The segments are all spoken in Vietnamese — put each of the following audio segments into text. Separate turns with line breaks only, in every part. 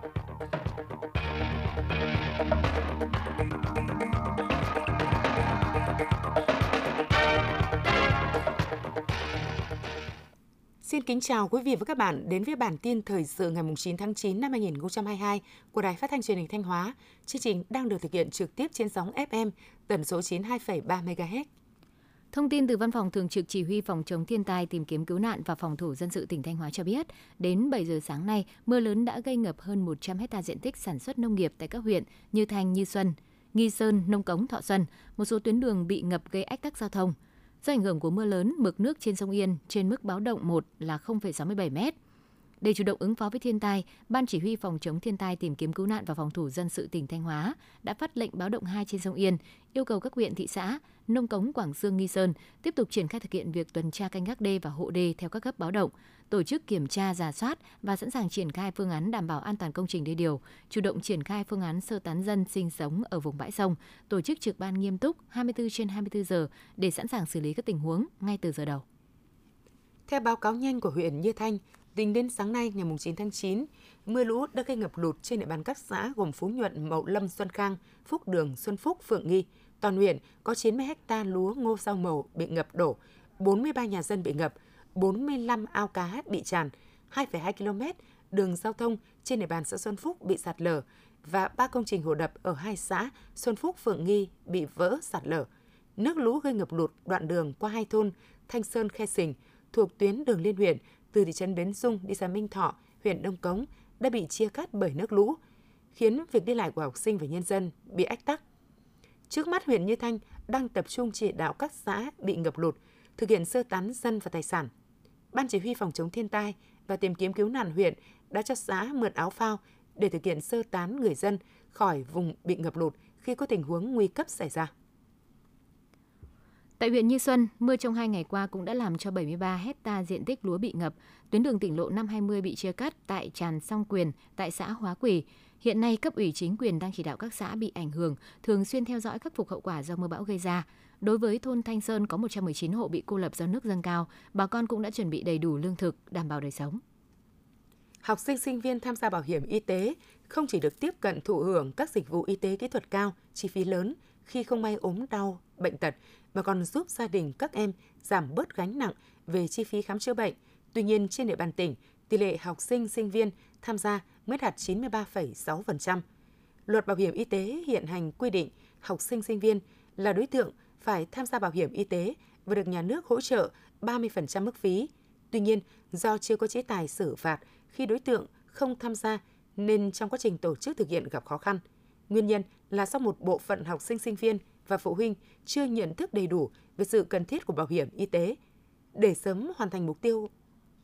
Xin kính chào quý vị và các bạn đến với bản tin thời sự ngày 9 tháng 9 năm 2022 của Đài Phát thanh Truyền hình Thanh Hóa. Chương trình đang được thực hiện trực tiếp trên sóng FM tần số 92,3 MHz.
Thông tin từ Văn phòng Thường trực Chỉ huy Phòng chống thiên tai, tìm kiếm cứu nạn và phòng thủ dân sự tỉnh Thanh Hóa cho biết, đến 7 giờ sáng nay, mưa lớn đã gây ngập hơn 100 hecta diện tích sản xuất nông nghiệp tại các huyện như Thanh, Như Xuân, Nghi Sơn, Nông Cống, Thọ Xuân. Một số tuyến đường bị ngập gây ách tắc giao thông. Do ảnh hưởng của mưa lớn, mực nước trên sông Yên trên mức báo động 1 là 0,67 mét. Để chủ động ứng phó với thiên tai, Ban Chỉ huy Phòng chống thiên tai tìm kiếm cứu nạn và phòng thủ dân sự tỉnh Thanh Hóa đã phát lệnh báo động 2 trên sông Yên, yêu cầu các huyện thị xã, Nông Cống, Quảng Dương, Nghi Sơn tiếp tục triển khai thực hiện việc tuần tra canh gác đê và hộ đê theo các cấp báo động, tổ chức kiểm tra, giả soát và sẵn sàng triển khai phương án đảm bảo an toàn công trình đê điều, chủ động triển khai phương án sơ tán dân sinh sống ở vùng bãi sông, tổ chức trực ban nghiêm túc 24 trên 24 giờ để sẵn sàng xử lý các tình huống ngay từ giờ đầu.
Theo báo cáo nhanh của huyện Như Thanh, tính đến sáng nay ngày 9 tháng 9, mưa lũ đã gây ngập lụt trên địa bàn các xã gồm Phú Nhuận, Mậu Lâm, Xuân Khang, Phúc Đường, Xuân Phúc, Phượng Nghi. Toàn huyện có 90 ha lúa ngô rau màu bị ngập đổ, 43 nhà dân bị ngập, 45 ao cá bị tràn, 2,2 km đường giao thông trên địa bàn xã Xuân Phúc bị sạt lở và ba công trình hồ đập ở hai xã Xuân Phúc, Phượng Nghi bị vỡ sạt lở. Nước lũ gây ngập lụt đoạn đường qua hai thôn Thanh Sơn Khe Sình thuộc tuyến đường liên huyện từ thị trấn Bến Dung đi ra Minh Thọ, huyện Đông Cống đã bị chia cắt bởi nước lũ, khiến việc đi lại của học sinh và nhân dân bị ách tắc. Trước mắt huyện Như Thanh đang tập trung chỉ đạo các xã bị ngập lụt, thực hiện sơ tán dân và tài sản. Ban chỉ huy phòng chống thiên tai và tìm kiếm cứu nạn huyện đã cho xã mượn áo phao để thực hiện sơ tán người dân khỏi vùng bị ngập lụt khi có tình huống nguy cấp xảy ra.
Tại huyện Như Xuân, mưa trong hai ngày qua cũng đã làm cho 73 hecta diện tích lúa bị ngập. Tuyến đường tỉnh lộ 520 bị chia cắt tại tràn song quyền tại xã Hóa Quỳ. Hiện nay, cấp ủy chính quyền đang chỉ đạo các xã bị ảnh hưởng thường xuyên theo dõi khắc phục hậu quả do mưa bão gây ra. Đối với thôn Thanh Sơn có 119 hộ bị cô lập do nước dâng cao, bà con cũng đã chuẩn bị đầy đủ lương thực, đảm bảo đời sống.
Học sinh sinh viên tham gia bảo hiểm y tế không chỉ được tiếp cận thụ hưởng các dịch vụ y tế kỹ thuật cao, chi phí lớn khi không may ốm đau, bệnh tật mà còn giúp gia đình các em giảm bớt gánh nặng về chi phí khám chữa bệnh. Tuy nhiên, trên địa bàn tỉnh, tỷ lệ học sinh, sinh viên tham gia mới đạt 93,6%. Luật bảo hiểm y tế hiện hành quy định học sinh, sinh viên là đối tượng phải tham gia bảo hiểm y tế và được nhà nước hỗ trợ 30% mức phí. Tuy nhiên, do chưa có chế tài xử phạt khi đối tượng không tham gia nên trong quá trình tổ chức thực hiện gặp khó khăn. Nguyên nhân là do một bộ phận học sinh sinh viên và phụ huynh chưa nhận thức đầy đủ về sự cần thiết của bảo hiểm y tế. Để sớm hoàn thành mục tiêu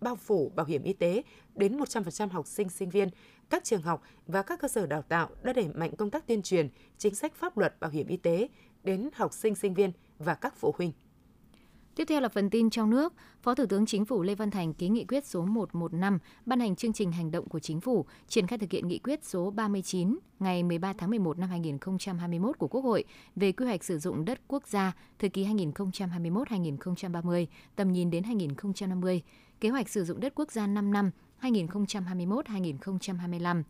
bao phủ bảo hiểm y tế đến 100% học sinh sinh viên, các trường học và các cơ sở đào tạo đã đẩy mạnh công tác tuyên truyền chính sách pháp luật bảo hiểm y tế đến học sinh sinh viên và các phụ huynh.
Tiếp theo là phần tin trong nước. Phó Thủ tướng Chính phủ Lê Văn Thành ký nghị quyết số 115 ban hành chương trình hành động của Chính phủ triển khai thực hiện nghị quyết số 39 ngày 13 tháng 11 năm 2021 của Quốc hội về quy hoạch sử dụng đất quốc gia thời kỳ 2021-2030, tầm nhìn đến 2050, kế hoạch sử dụng đất quốc gia 5 năm 2021-2025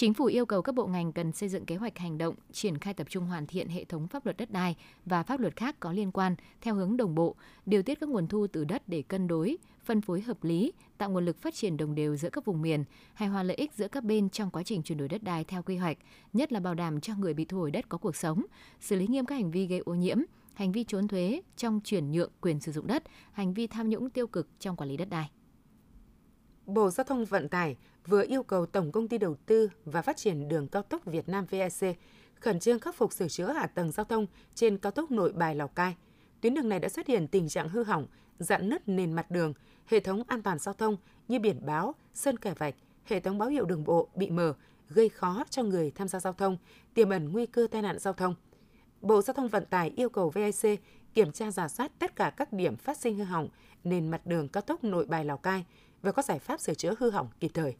Chính phủ yêu cầu các bộ ngành cần xây dựng kế hoạch hành động, triển khai tập trung hoàn thiện hệ thống pháp luật đất đai và pháp luật khác có liên quan theo hướng đồng bộ, điều tiết các nguồn thu từ đất để cân đối, phân phối hợp lý, tạo nguồn lực phát triển đồng đều giữa các vùng miền, hài hòa lợi ích giữa các bên trong quá trình chuyển đổi đất đai theo quy hoạch, nhất là bảo đảm cho người bị thu hồi đất có cuộc sống, xử lý nghiêm các hành vi gây ô nhiễm, hành vi trốn thuế trong chuyển nhượng quyền sử dụng đất, hành vi tham nhũng tiêu cực trong quản lý đất đai.
Bộ Giao thông Vận tải vừa yêu cầu Tổng Công ty Đầu tư và Phát triển Đường Cao tốc Việt Nam VEC khẩn trương khắc phục sửa chữa hạ tầng giao thông trên cao tốc nội bài Lào Cai. Tuyến đường này đã xuất hiện tình trạng hư hỏng, dạn nứt nền mặt đường, hệ thống an toàn giao thông như biển báo, sơn kẻ vạch, hệ thống báo hiệu đường bộ bị mờ, gây khó cho người tham gia giao thông, tiềm ẩn nguy cơ tai nạn giao thông. Bộ Giao thông Vận tải yêu cầu VEC kiểm tra giả soát tất cả các điểm phát sinh hư hỏng nền mặt đường cao tốc nội bài Lào Cai và có giải pháp sửa chữa hư hỏng kịp thời.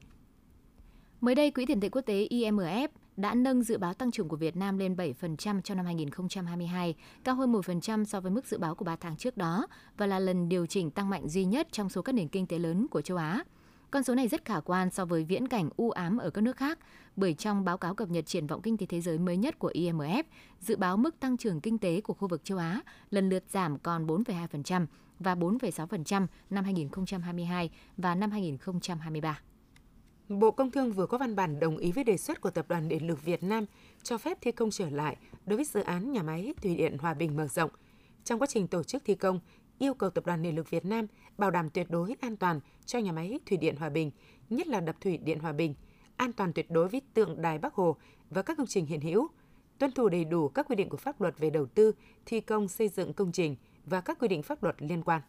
Mới đây, Quỹ tiền tệ quốc tế IMF đã nâng dự báo tăng trưởng của Việt Nam lên 7% cho năm 2022, cao hơn 1% so với mức dự báo của 3 tháng trước đó và là lần điều chỉnh tăng mạnh duy nhất trong số các nền kinh tế lớn của châu Á. Con số này rất khả quan so với viễn cảnh u ám ở các nước khác, bởi trong báo cáo cập nhật triển vọng kinh tế thế giới mới nhất của IMF, dự báo mức tăng trưởng kinh tế của khu vực châu Á lần lượt giảm còn 4,2% và 4,6% năm 2022 và năm 2023.
Bộ Công Thương vừa có văn bản đồng ý với đề xuất của Tập đoàn Điện lực Việt Nam cho phép thi công trở lại đối với dự án nhà máy Thủy điện Hòa Bình mở rộng. Trong quá trình tổ chức thi công, yêu cầu Tập đoàn Điện lực Việt Nam bảo đảm tuyệt đối an toàn cho nhà máy Thủy điện Hòa Bình, nhất là đập thủy điện Hòa Bình, an toàn tuyệt đối với tượng đài Bắc Hồ và các công trình hiện hữu, tuân thủ đầy đủ các quy định của pháp luật về đầu tư, thi công xây dựng công trình và các quy định pháp luật liên quan.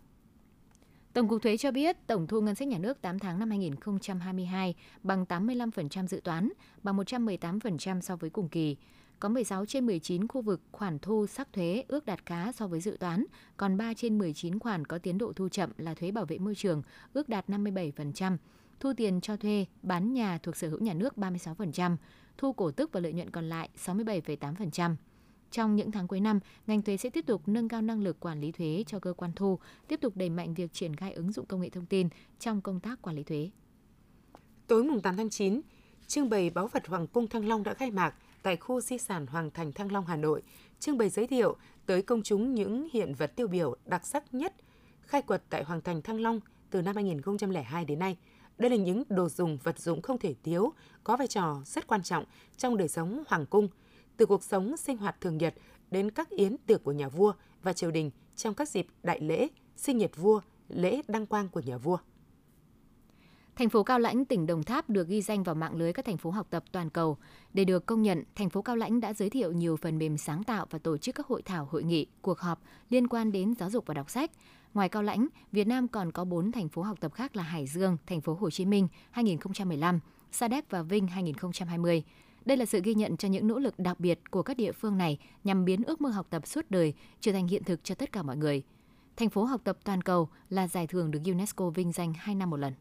Tổng cục Thuế cho biết tổng thu ngân sách nhà nước 8 tháng năm 2022 bằng 85% dự toán, bằng 118% so với cùng kỳ. Có 16 trên 19 khu vực khoản thu sắc thuế ước đạt khá so với dự toán, còn 3 trên 19 khoản có tiến độ thu chậm là thuế bảo vệ môi trường ước đạt 57%, thu tiền cho thuê, bán nhà thuộc sở hữu nhà nước 36%, thu cổ tức và lợi nhuận còn lại 67,8%. Trong những tháng cuối năm, ngành thuế sẽ tiếp tục nâng cao năng lực quản lý thuế cho cơ quan thu, tiếp tục đẩy mạnh việc triển khai ứng dụng công nghệ thông tin trong công tác quản lý thuế.
Tối mùng 8 tháng 9, trưng bày báu vật Hoàng cung Thăng Long đã khai mạc tại khu di sản Hoàng thành Thăng Long Hà Nội. Trưng bày giới thiệu tới công chúng những hiện vật tiêu biểu đặc sắc nhất khai quật tại Hoàng thành Thăng Long từ năm 2002 đến nay. Đây là những đồ dùng, vật dụng không thể thiếu, có vai trò rất quan trọng trong đời sống hoàng cung – từ cuộc sống sinh hoạt thường nhật đến các yến tiệc của nhà vua và triều đình trong các dịp đại lễ, sinh nhật vua, lễ đăng quang của nhà vua.
Thành phố Cao Lãnh, tỉnh Đồng Tháp được ghi danh vào mạng lưới các thành phố học tập toàn cầu. Để được công nhận, thành phố Cao Lãnh đã giới thiệu nhiều phần mềm sáng tạo và tổ chức các hội thảo, hội nghị, cuộc họp liên quan đến giáo dục và đọc sách. Ngoài Cao Lãnh, Việt Nam còn có 4 thành phố học tập khác là Hải Dương, thành phố Hồ Chí Minh 2015, Sa Đéc và Vinh 2020. Đây là sự ghi nhận cho những nỗ lực đặc biệt của các địa phương này nhằm biến ước mơ học tập suốt đời trở thành hiện thực cho tất cả mọi người. Thành phố học tập toàn cầu là giải thưởng được UNESCO vinh danh 2 năm một lần.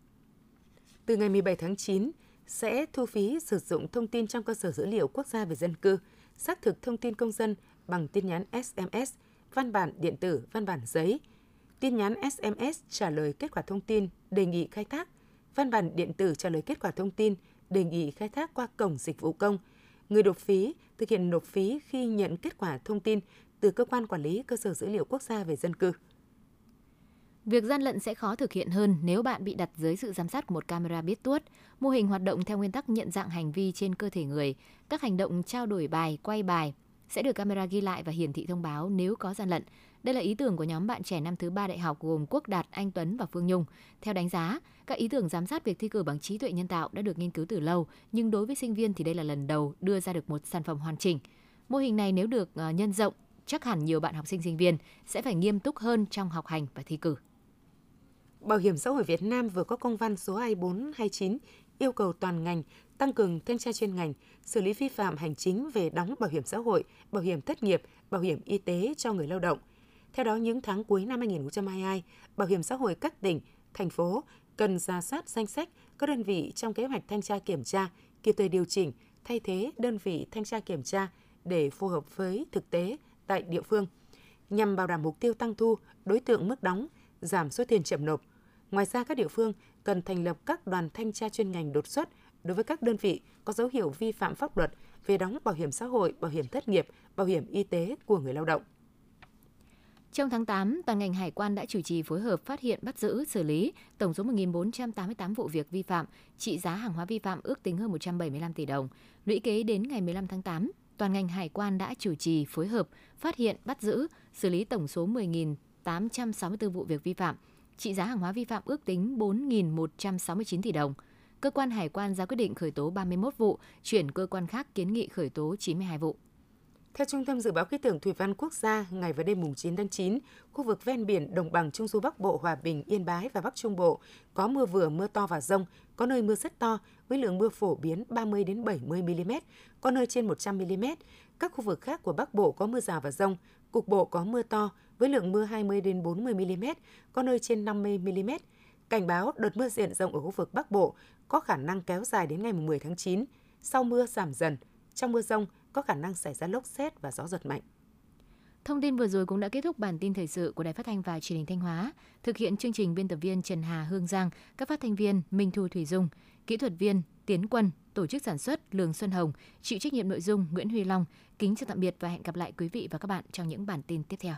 Từ ngày 17 tháng 9, sẽ thu phí sử dụng thông tin trong cơ sở dữ liệu quốc gia về dân cư, xác thực thông tin công dân bằng tin nhắn SMS, văn bản điện tử, văn bản giấy, tin nhắn SMS trả lời kết quả thông tin, đề nghị khai thác, văn bản điện tử trả lời kết quả thông tin, đề nghị khai thác qua cổng dịch vụ công. Người nộp phí thực hiện nộp phí khi nhận kết quả thông tin từ cơ quan quản lý cơ sở dữ liệu quốc gia về dân cư.
Việc gian lận sẽ khó thực hiện hơn nếu bạn bị đặt dưới sự giám sát của một camera biết tuốt. Mô hình hoạt động theo nguyên tắc nhận dạng hành vi trên cơ thể người. Các hành động trao đổi bài, quay bài sẽ được camera ghi lại và hiển thị thông báo nếu có gian lận. Đây là ý tưởng của nhóm bạn trẻ năm thứ ba đại học gồm Quốc Đạt, Anh Tuấn và Phương Nhung. Theo đánh giá, các ý tưởng giám sát việc thi cử bằng trí tuệ nhân tạo đã được nghiên cứu từ lâu, nhưng đối với sinh viên thì đây là lần đầu đưa ra được một sản phẩm hoàn chỉnh. Mô hình này nếu được ờ, nhân rộng, chắc hẳn nhiều bạn học sinh sinh viên sẽ phải nghiêm túc hơn trong học hành và thi cử.
Bảo hiểm xã hội Việt Nam vừa có công văn số 2429 yêu cầu toàn ngành tăng cường thanh tra chuyên ngành, xử lý vi phạm hành chính về đóng bảo hiểm xã hội, bảo hiểm thất nghiệp, bảo hiểm y tế cho người lao động – theo đó, những tháng cuối năm 2022, Bảo hiểm xã hội các tỉnh, thành phố cần ra soát danh sách các đơn vị trong kế hoạch thanh tra kiểm tra, kịp thời điều chỉnh, thay thế đơn vị thanh tra kiểm tra để phù hợp với thực tế tại địa phương, nhằm bảo đảm mục tiêu tăng thu, đối tượng mức đóng, giảm số tiền chậm nộp. Ngoài ra, các địa phương cần thành lập các đoàn thanh tra chuyên ngành đột xuất đối với các đơn vị có dấu hiệu vi phạm pháp luật về đóng bảo hiểm xã hội, bảo hiểm thất nghiệp, bảo hiểm y tế của người lao động.
Trong tháng 8, toàn ngành hải quan đã chủ trì phối hợp phát hiện bắt giữ, xử lý tổng số 1.488 vụ việc vi phạm, trị giá hàng hóa vi phạm ước tính hơn 175 tỷ đồng. Lũy kế đến ngày 15 tháng 8, toàn ngành hải quan đã chủ trì phối hợp phát hiện, bắt giữ, xử lý tổng số 10.864 vụ việc vi phạm, trị giá hàng hóa vi phạm ước tính 4.169 tỷ đồng. Cơ quan hải quan ra quyết định khởi tố 31 vụ, chuyển cơ quan khác kiến nghị khởi tố 92 vụ.
Theo Trung tâm Dự báo Khí tượng Thủy văn Quốc gia, ngày và đêm mùng 9 tháng 9, khu vực ven biển Đồng bằng Trung du Bắc Bộ, Hòa Bình, Yên Bái và Bắc Trung Bộ có mưa vừa, mưa to và rông, có nơi mưa rất to với lượng mưa phổ biến 30 đến 70 mm, có nơi trên 100 mm. Các khu vực khác của Bắc Bộ có mưa rào và rông, cục bộ có mưa to với lượng mưa 20 đến 40 mm, có nơi trên 50 mm. Cảnh báo đợt mưa diện rộng ở khu vực Bắc Bộ có khả năng kéo dài đến ngày 10 tháng 9. Sau mưa giảm dần, trong mưa rông, có khả năng xảy ra lốc xét và gió giật mạnh.
Thông tin vừa rồi cũng đã kết thúc bản tin thời sự của Đài Phát thanh và Truyền hình Thanh Hóa. Thực hiện chương trình biên tập viên Trần Hà Hương Giang, các phát thanh viên Minh Thu Thủy Dung, kỹ thuật viên Tiến Quân, tổ chức sản xuất Lường Xuân Hồng, chịu trách nhiệm nội dung Nguyễn Huy Long. Kính chào tạm biệt và hẹn gặp lại quý vị và các bạn trong những bản tin tiếp theo.